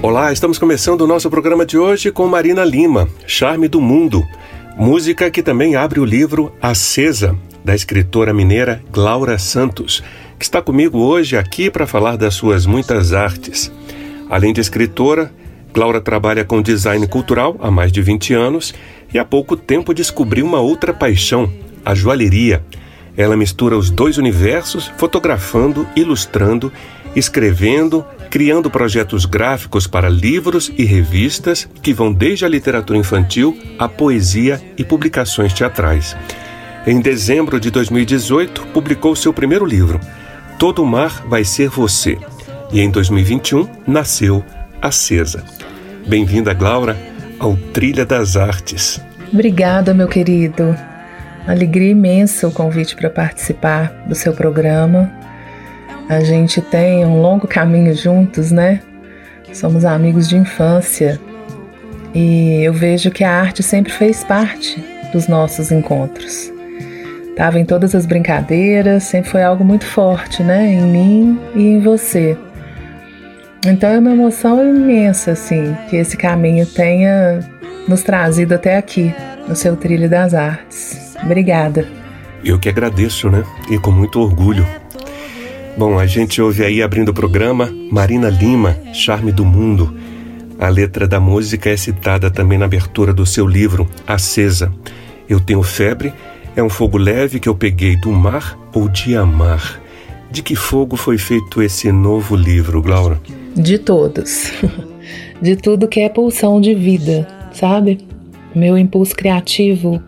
Olá, estamos começando o nosso programa de hoje com Marina Lima, Charme do Mundo, música que também abre o livro Acesa, da escritora mineira Glaura Santos, que está comigo hoje aqui para falar das suas muitas artes. Além de escritora, Glaura trabalha com design cultural há mais de 20 anos e há pouco tempo descobriu uma outra paixão, a joalheria. Ela mistura os dois universos, fotografando, ilustrando, escrevendo criando projetos gráficos para livros e revistas que vão desde a literatura infantil à poesia e publicações teatrais. Em dezembro de 2018, publicou seu primeiro livro, Todo Mar Vai Ser Você, e em 2021 nasceu Acesa. Bem-vinda, Glaura, ao Trilha das Artes. Obrigada, meu querido. Alegria imensa o convite para participar do seu programa a gente tem um longo caminho juntos, né? Somos amigos de infância e eu vejo que a arte sempre fez parte dos nossos encontros. Tava em todas as brincadeiras, sempre foi algo muito forte, né? Em mim e em você. Então é uma emoção imensa, assim, que esse caminho tenha nos trazido até aqui, no seu trilho das artes. Obrigada. Eu que agradeço, né? E com muito orgulho Bom, a gente ouve aí abrindo o programa Marina Lima, Charme do Mundo. A letra da música é citada também na abertura do seu livro, Acesa. Eu tenho febre, é um fogo leve que eu peguei do mar ou de amar. De que fogo foi feito esse novo livro, Glaura? De todos. De tudo que é pulsão de vida, sabe? Meu impulso criativo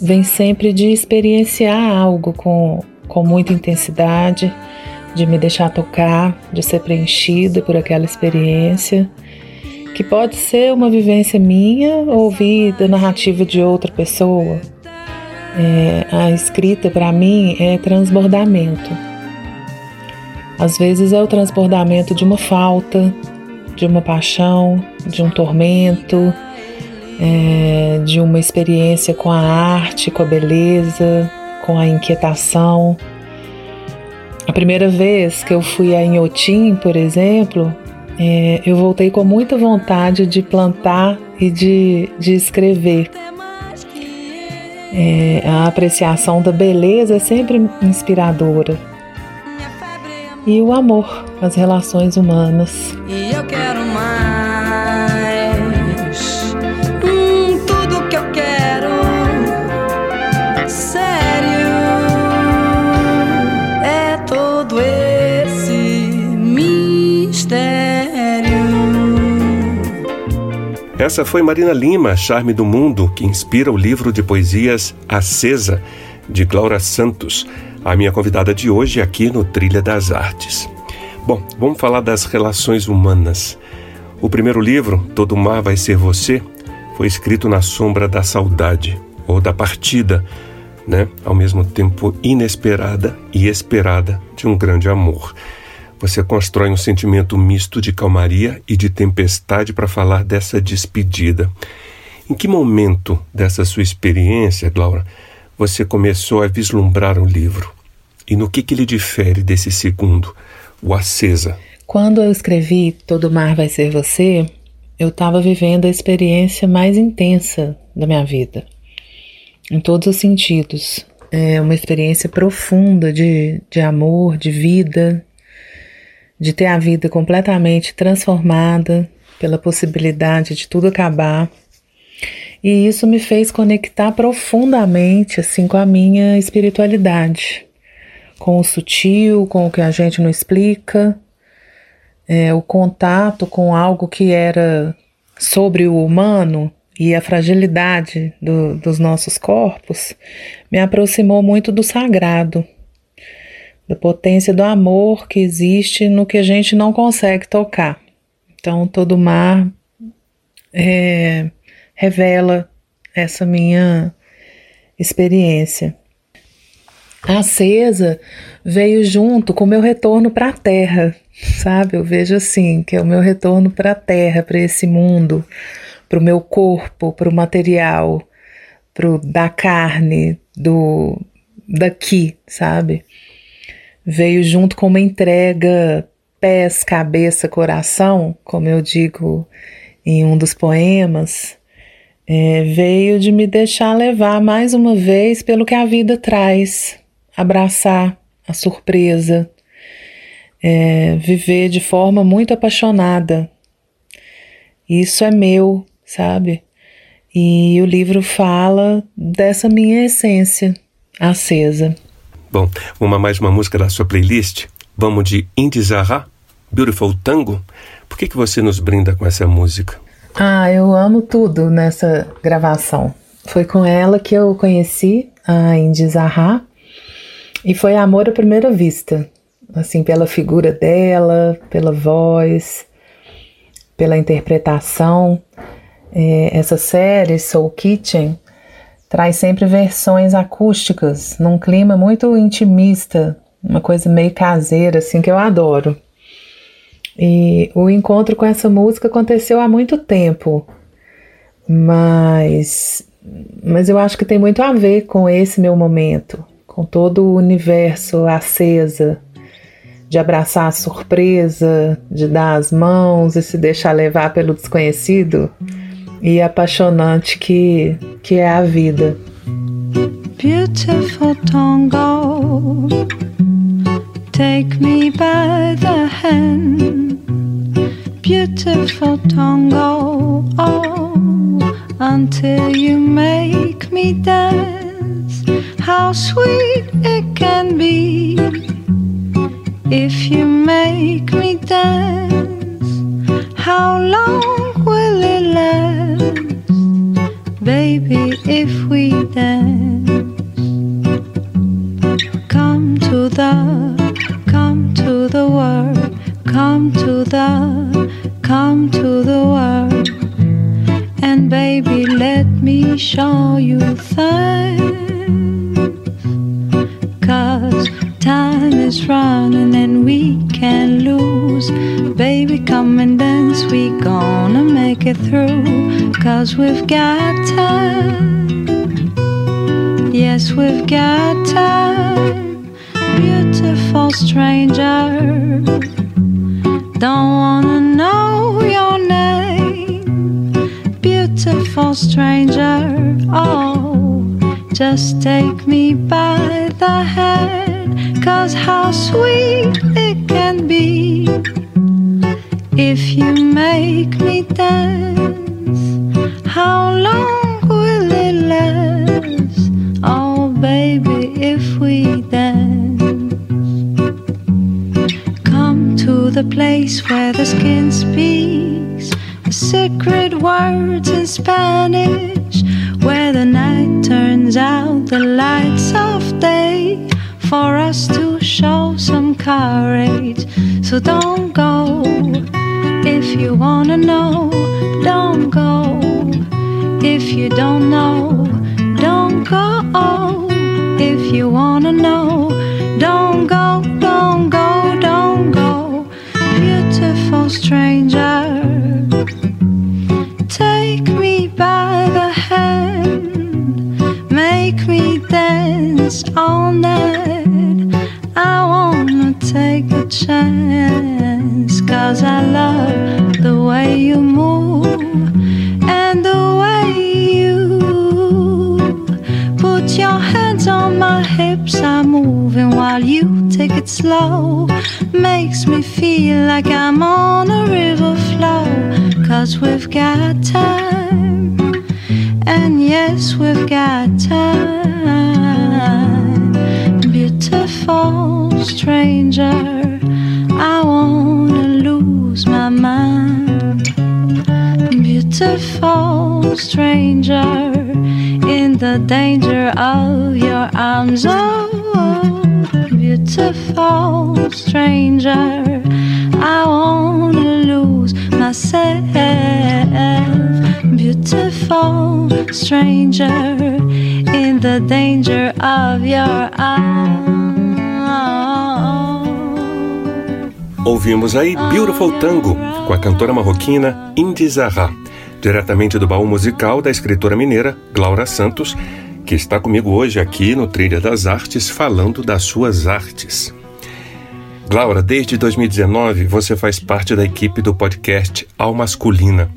vem sempre de experienciar algo com, com muita intensidade de me deixar tocar, de ser preenchida por aquela experiência, que pode ser uma vivência minha ou da narrativa de outra pessoa. É, a escrita para mim é transbordamento. Às vezes é o transbordamento de uma falta, de uma paixão, de um tormento, é, de uma experiência com a arte, com a beleza, com a inquietação. A primeira vez que eu fui a Inhotim, por exemplo, é, eu voltei com muita vontade de plantar e de, de escrever. É, a apreciação da beleza é sempre inspiradora. E o amor, as relações humanas. E Essa foi Marina Lima, Charme do Mundo, que inspira o livro de poesias Acesa, de Glaura Santos, a minha convidada de hoje aqui no Trilha das Artes. Bom, vamos falar das relações humanas. O primeiro livro, Todo Mar Vai Ser Você, foi escrito na sombra da saudade, ou da partida, né? Ao mesmo tempo inesperada e esperada de um grande amor. Você constrói um sentimento misto de calmaria e de tempestade para falar dessa despedida. Em que momento dessa sua experiência, Laura, você começou a vislumbrar o livro? E no que, que ele difere desse segundo, o Acesa? Quando eu escrevi Todo Mar Vai Ser Você, eu estava vivendo a experiência mais intensa da minha vida, em todos os sentidos. É uma experiência profunda de, de amor, de vida, de ter a vida completamente transformada pela possibilidade de tudo acabar. E isso me fez conectar profundamente assim com a minha espiritualidade, com o sutil, com o que a gente não explica, é, o contato com algo que era sobre o humano e a fragilidade do, dos nossos corpos me aproximou muito do sagrado, da potência do amor que existe no que a gente não consegue tocar. Então, todo mar é, revela essa minha experiência. A acesa veio junto com o meu retorno para a Terra, sabe? Eu vejo assim, que é o meu retorno para a Terra, para esse mundo, para o meu corpo, para o material, pro da carne, do daqui, sabe? Veio junto com uma entrega pés, cabeça, coração, como eu digo em um dos poemas, é, veio de me deixar levar mais uma vez pelo que a vida traz, abraçar a surpresa, é, viver de forma muito apaixonada. Isso é meu, sabe? E o livro fala dessa minha essência acesa. Bom, uma mais uma música da sua playlist. Vamos de Indy Zaha, Beautiful Tango. Por que, que você nos brinda com essa música? Ah, eu amo tudo nessa gravação. Foi com ela que eu conheci a Indy Zaha e foi amor à primeira vista. Assim, pela figura dela, pela voz, pela interpretação. É, essa série, Soul Kitchen, traz sempre versões acústicas, num clima muito intimista, uma coisa meio caseira, assim, que eu adoro. E o encontro com essa música aconteceu há muito tempo, mas, mas eu acho que tem muito a ver com esse meu momento, com todo o universo acesa, de abraçar a surpresa, de dar as mãos e se deixar levar pelo desconhecido e apaixonante que, que é a vida. Beautiful tango, take me by the hand. beautiful tango, oh, until you make me dance. How sweet it can be if you make me dance. Stranger. Oh, just take me by the hand, cause how sweet it can be if you make me dance. How long will it last? Oh, baby, if we dance. Come to the place where the skins speaks the secret words in Spanish, where the night turns out the lights of day for us to show some courage. So don't go. If you wanna know, don't go. If you don't know, don't go. If you wanna know, slow. Makes me feel like I'm on a river flow. Cause we've got time And yes, we've got time. Beautiful stranger, I wanna lose my mind. Beautiful stranger, in the danger of your arms. Oh, oh. Beautiful stranger, I wanna lose myself. Beautiful stranger, in the danger of your arms. Ouvimos aí Beautiful Tango com a cantora marroquina Indy Zahra, diretamente do baú musical da escritora mineira Glaura Santos, que está comigo hoje aqui no Trilha das Artes falando das suas artes. Glaura, desde 2019 você faz parte da equipe do podcast Al Masculina,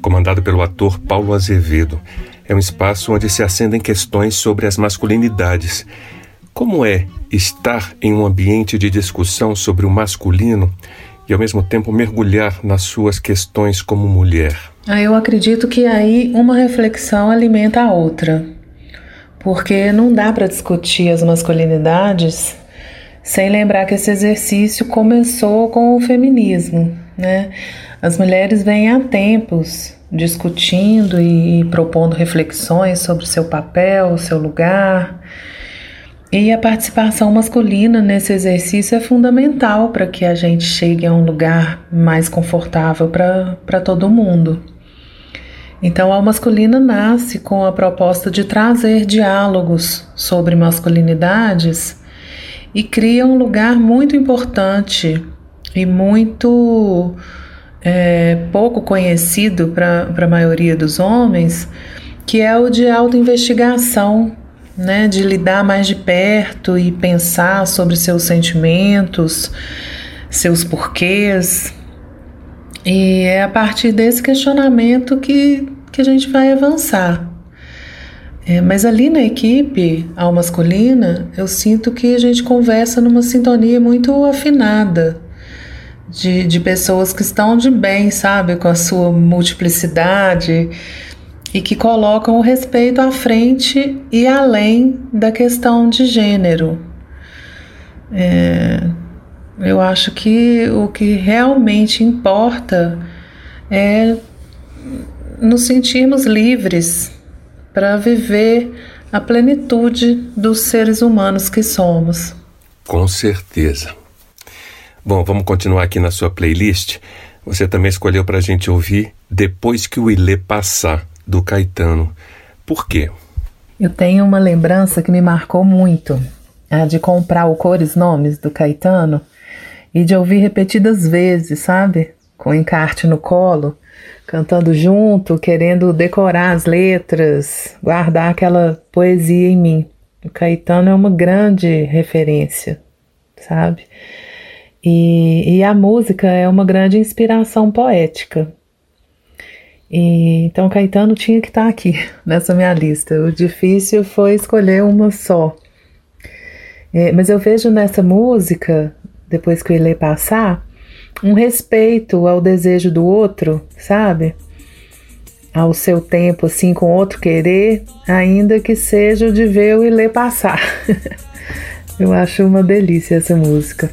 comandado pelo ator Paulo Azevedo. É um espaço onde se acendem questões sobre as masculinidades. Como é estar em um ambiente de discussão sobre o masculino e ao mesmo tempo mergulhar nas suas questões como mulher? Ah, eu acredito que aí uma reflexão alimenta a outra, porque não dá para discutir as masculinidades sem lembrar que esse exercício começou com o feminismo, né? As mulheres vêm há tempos discutindo e propondo reflexões sobre seu papel, seu lugar. E a participação masculina nesse exercício é fundamental para que a gente chegue a um lugar mais confortável para todo mundo. Então, a masculina nasce com a proposta de trazer diálogos sobre masculinidades e cria um lugar muito importante e muito é, pouco conhecido para a maioria dos homens, que é o de autoinvestigação, né, de lidar mais de perto e pensar sobre seus sentimentos, seus porquês. E é a partir desse questionamento que, que a gente vai avançar. É, mas ali na equipe, ao masculina, eu sinto que a gente conversa numa sintonia muito afinada de, de pessoas que estão de bem, sabe, com a sua multiplicidade e que colocam o respeito à frente e além da questão de gênero. É, eu acho que o que realmente importa é nos sentirmos livres para viver a plenitude dos seres humanos que somos. Com certeza. Bom, vamos continuar aqui na sua playlist. Você também escolheu para a gente ouvir Depois que o Ilê Passar, do Caetano. Por quê? Eu tenho uma lembrança que me marcou muito, a de comprar o Cores Nomes do Caetano e de ouvir repetidas vezes, sabe? Com encarte no colo, cantando junto, querendo decorar as letras, guardar aquela poesia em mim. O Caetano é uma grande referência, sabe? E, e a música é uma grande inspiração poética. E, então Caetano tinha que estar tá aqui nessa minha lista. O difícil foi escolher uma só. É, mas eu vejo nessa música, depois que o Ilê passar, um respeito ao desejo do outro, sabe? Ao seu tempo, assim, com outro querer, ainda que seja o de ver o Ilê passar. eu acho uma delícia essa música.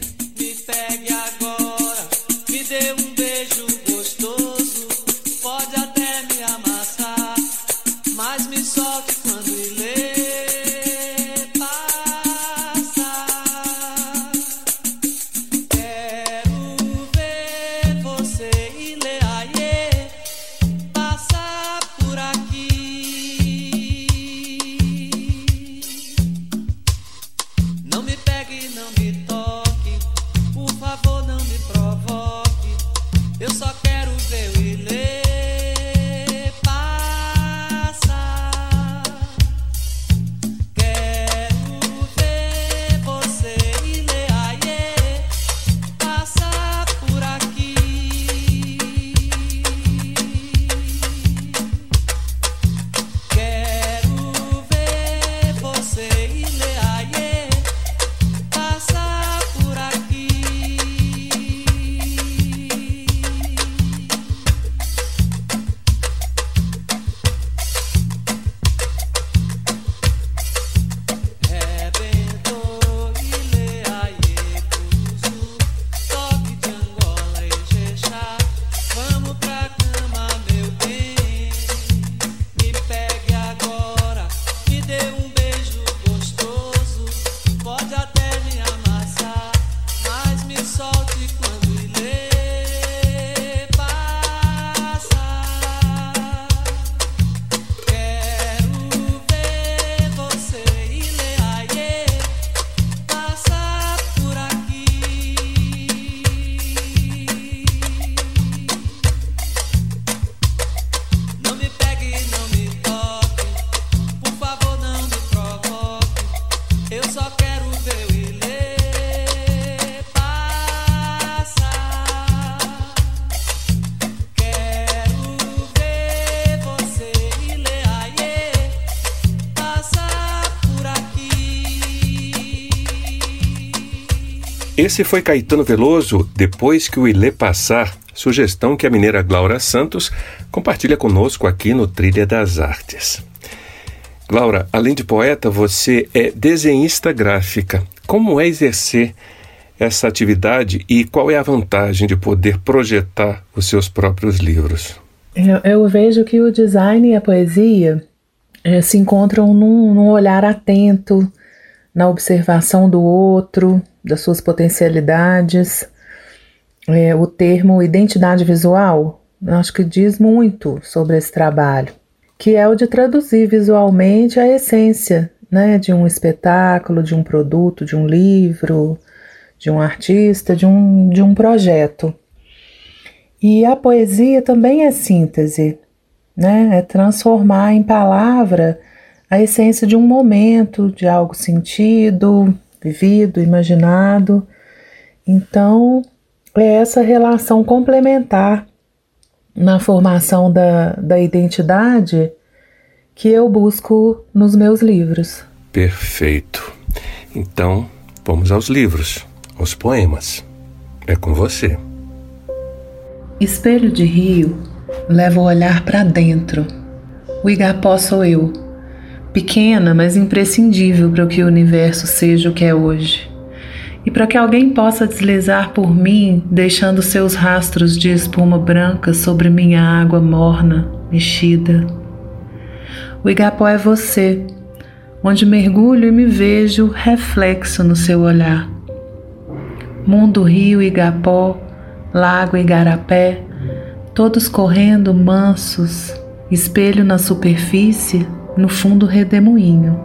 Esse foi Caetano Veloso, depois que o Ilê passar, sugestão que a mineira Glaura Santos compartilha conosco aqui no Trilha das Artes. Glaura, além de poeta, você é desenhista gráfica. Como é exercer essa atividade e qual é a vantagem de poder projetar os seus próprios livros? Eu, eu vejo que o design e a poesia é, se encontram num, num olhar atento, na observação do outro, das suas potencialidades. É, o termo identidade visual, acho que diz muito sobre esse trabalho, que é o de traduzir visualmente a essência né, de um espetáculo, de um produto, de um livro, de um artista, de um, de um projeto. E a poesia também é síntese, né? É transformar em palavra a essência de um momento, de algo sentido, vivido, imaginado. Então, é essa relação complementar na formação da, da identidade que eu busco nos meus livros. Perfeito. Então, vamos aos livros, aos poemas. É com você. Espelho de rio leva o olhar para dentro. O igapó sou eu, pequena, mas imprescindível para que o universo seja o que é hoje. E para que alguém possa deslizar por mim, deixando seus rastros de espuma branca sobre minha água morna, mexida. O igapó é você, onde mergulho e me vejo reflexo no seu olhar. Mundo, rio, igapó, lago, igarapé, todos correndo mansos, espelho na superfície, no fundo redemoinho.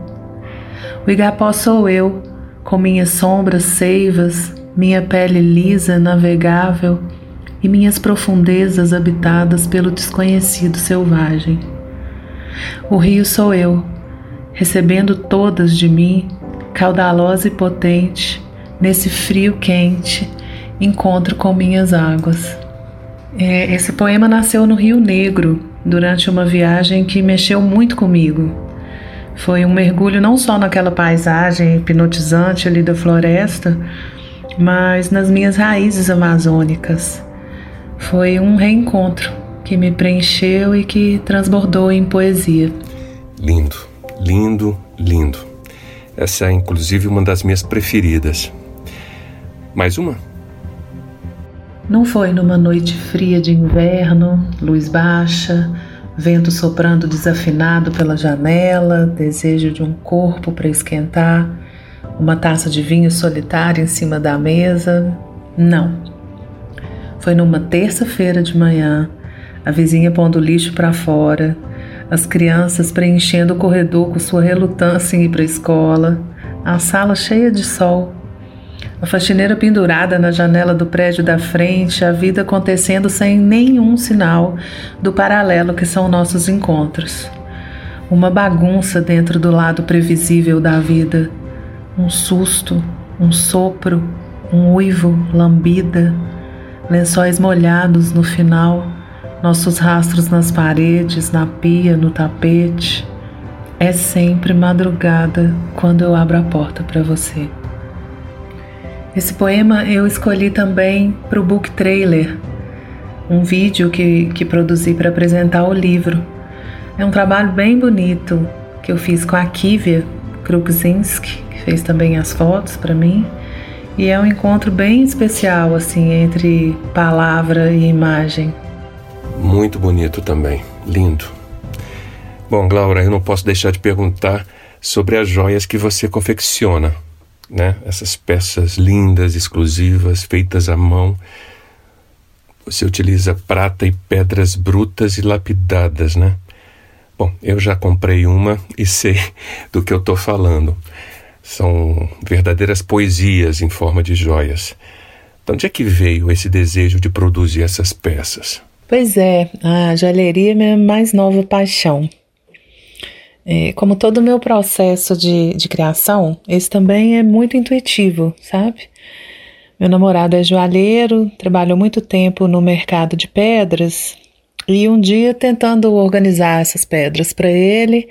O igapó sou eu, com minhas sombras seivas, minha pele lisa, navegável e minhas profundezas habitadas pelo desconhecido selvagem. O rio sou eu, recebendo todas de mim, caudalosa e potente, nesse frio quente, encontro com minhas águas. É, esse poema nasceu no Rio Negro, durante uma viagem que mexeu muito comigo. Foi um mergulho não só naquela paisagem hipnotizante ali da floresta, mas nas minhas raízes amazônicas. Foi um reencontro que me preencheu e que transbordou em poesia. Lindo, lindo, lindo. Essa é inclusive uma das minhas preferidas. Mais uma? Não foi numa noite fria de inverno, luz baixa, vento soprando desafinado pela janela, desejo de um corpo para esquentar, uma taça de vinho solitário em cima da mesa. Não. Foi numa terça-feira de manhã, a vizinha pondo lixo para fora, as crianças preenchendo o corredor com sua relutância em ir para a escola, a sala cheia de sol a faxineira pendurada na janela do prédio da frente, a vida acontecendo sem nenhum sinal do paralelo que são nossos encontros. Uma bagunça dentro do lado previsível da vida. Um susto, um sopro, um uivo, lambida, lençóis molhados no final, nossos rastros nas paredes, na pia, no tapete. É sempre madrugada quando eu abro a porta para você. Esse poema eu escolhi também para o book trailer, um vídeo que, que produzi para apresentar o livro. É um trabalho bem bonito que eu fiz com a Kivia Krukzinski, que fez também as fotos para mim. E é um encontro bem especial, assim, entre palavra e imagem. Muito bonito também, lindo. Bom, Glaura, eu não posso deixar de perguntar sobre as joias que você confecciona né? Essas peças lindas, exclusivas, feitas à mão. Você utiliza prata e pedras brutas e lapidadas, né? Bom, eu já comprei uma e sei do que eu estou falando. São verdadeiras poesias em forma de joias. De onde é que veio esse desejo de produzir essas peças? Pois é, a joalheria é minha mais nova paixão. É, como todo o meu processo de, de criação, esse também é muito intuitivo, sabe? Meu namorado é joalheiro, trabalhou muito tempo no mercado de pedras e um dia tentando organizar essas pedras para ele,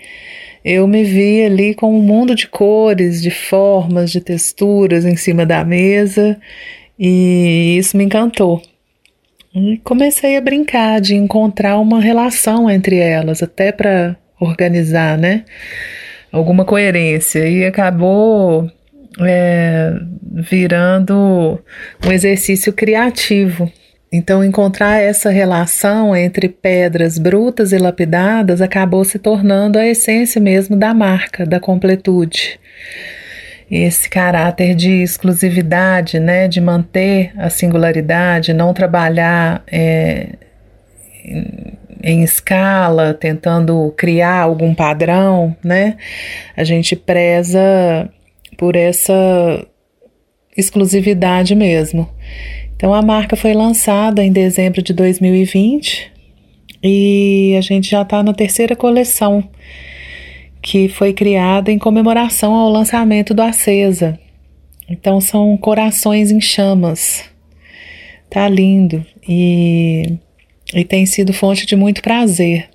eu me vi ali com um mundo de cores, de formas, de texturas em cima da mesa e isso me encantou. E comecei a brincar de encontrar uma relação entre elas, até para organizar, né? Alguma coerência. E acabou é, virando um exercício criativo. Então, encontrar essa relação entre pedras brutas e lapidadas acabou se tornando a essência mesmo da marca, da completude. Esse caráter de exclusividade, né, de manter a singularidade, não trabalhar é, em, escala, tentando criar algum padrão, né? A gente preza por essa exclusividade mesmo. Então a marca foi lançada em dezembro de 2020 e a gente já está na terceira coleção que foi criada em comemoração ao lançamento do Acesa. Então são corações em chamas. Tá lindo e, e tem sido fonte de muito prazer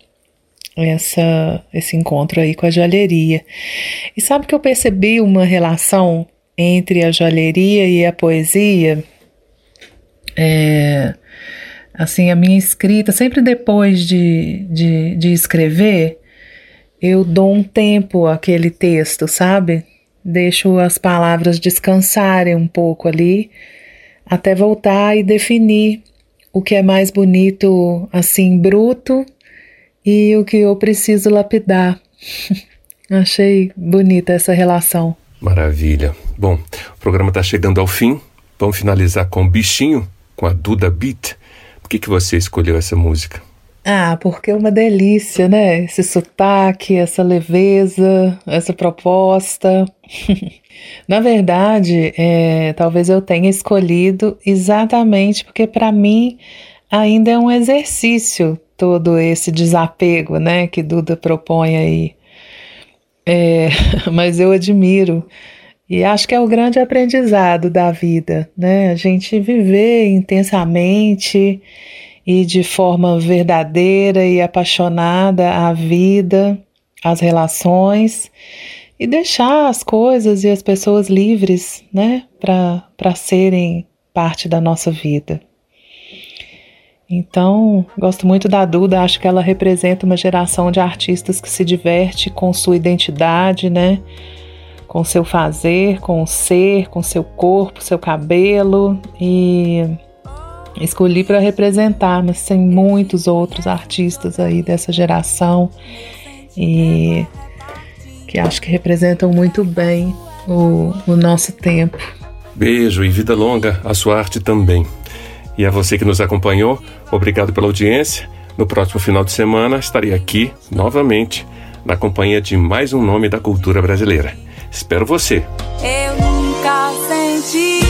essa, esse encontro aí com a joalheria. E sabe que eu percebi uma relação entre a joalheria e a poesia? É, assim, a minha escrita, sempre depois de, de, de escrever, eu dou um tempo àquele texto, sabe? Deixo as palavras descansarem um pouco ali, até voltar e definir o que é mais bonito, assim, bruto, e o que eu preciso lapidar. Achei bonita essa relação. Maravilha. Bom, o programa está chegando ao fim. Vamos finalizar com Bichinho, com a Duda Beat. Por que, que você escolheu essa música? Ah, porque é uma delícia, né? Esse sotaque, essa leveza, essa proposta. Na verdade, é, talvez eu tenha escolhido exatamente porque para mim ainda é um exercício todo esse desapego, né, que Duda propõe aí. É, mas eu admiro e acho que é o grande aprendizado da vida, né? A gente viver intensamente e de forma verdadeira e apaixonada a vida, as relações e deixar as coisas e as pessoas livres, né, para serem parte da nossa vida. Então, gosto muito da Duda, acho que ela representa uma geração de artistas que se diverte com sua identidade, né? com seu fazer, com o ser, com seu corpo, seu cabelo e escolhi para representar, mas tem muitos outros artistas aí dessa geração e que acho que representam muito bem o, o nosso tempo. Beijo e vida longa a sua arte também. E a você que nos acompanhou, obrigado pela audiência. No próximo final de semana estarei aqui novamente na companhia de mais um nome da cultura brasileira. Espero você. Eu nunca senti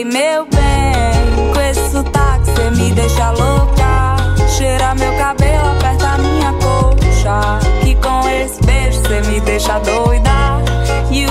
Ei, meu bem, com esse sotaque você me deixa louca. Cheira meu cabelo, aperta minha coxa. Que com esse beijo você me deixa doida. E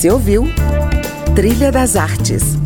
Você ouviu Trilha das Artes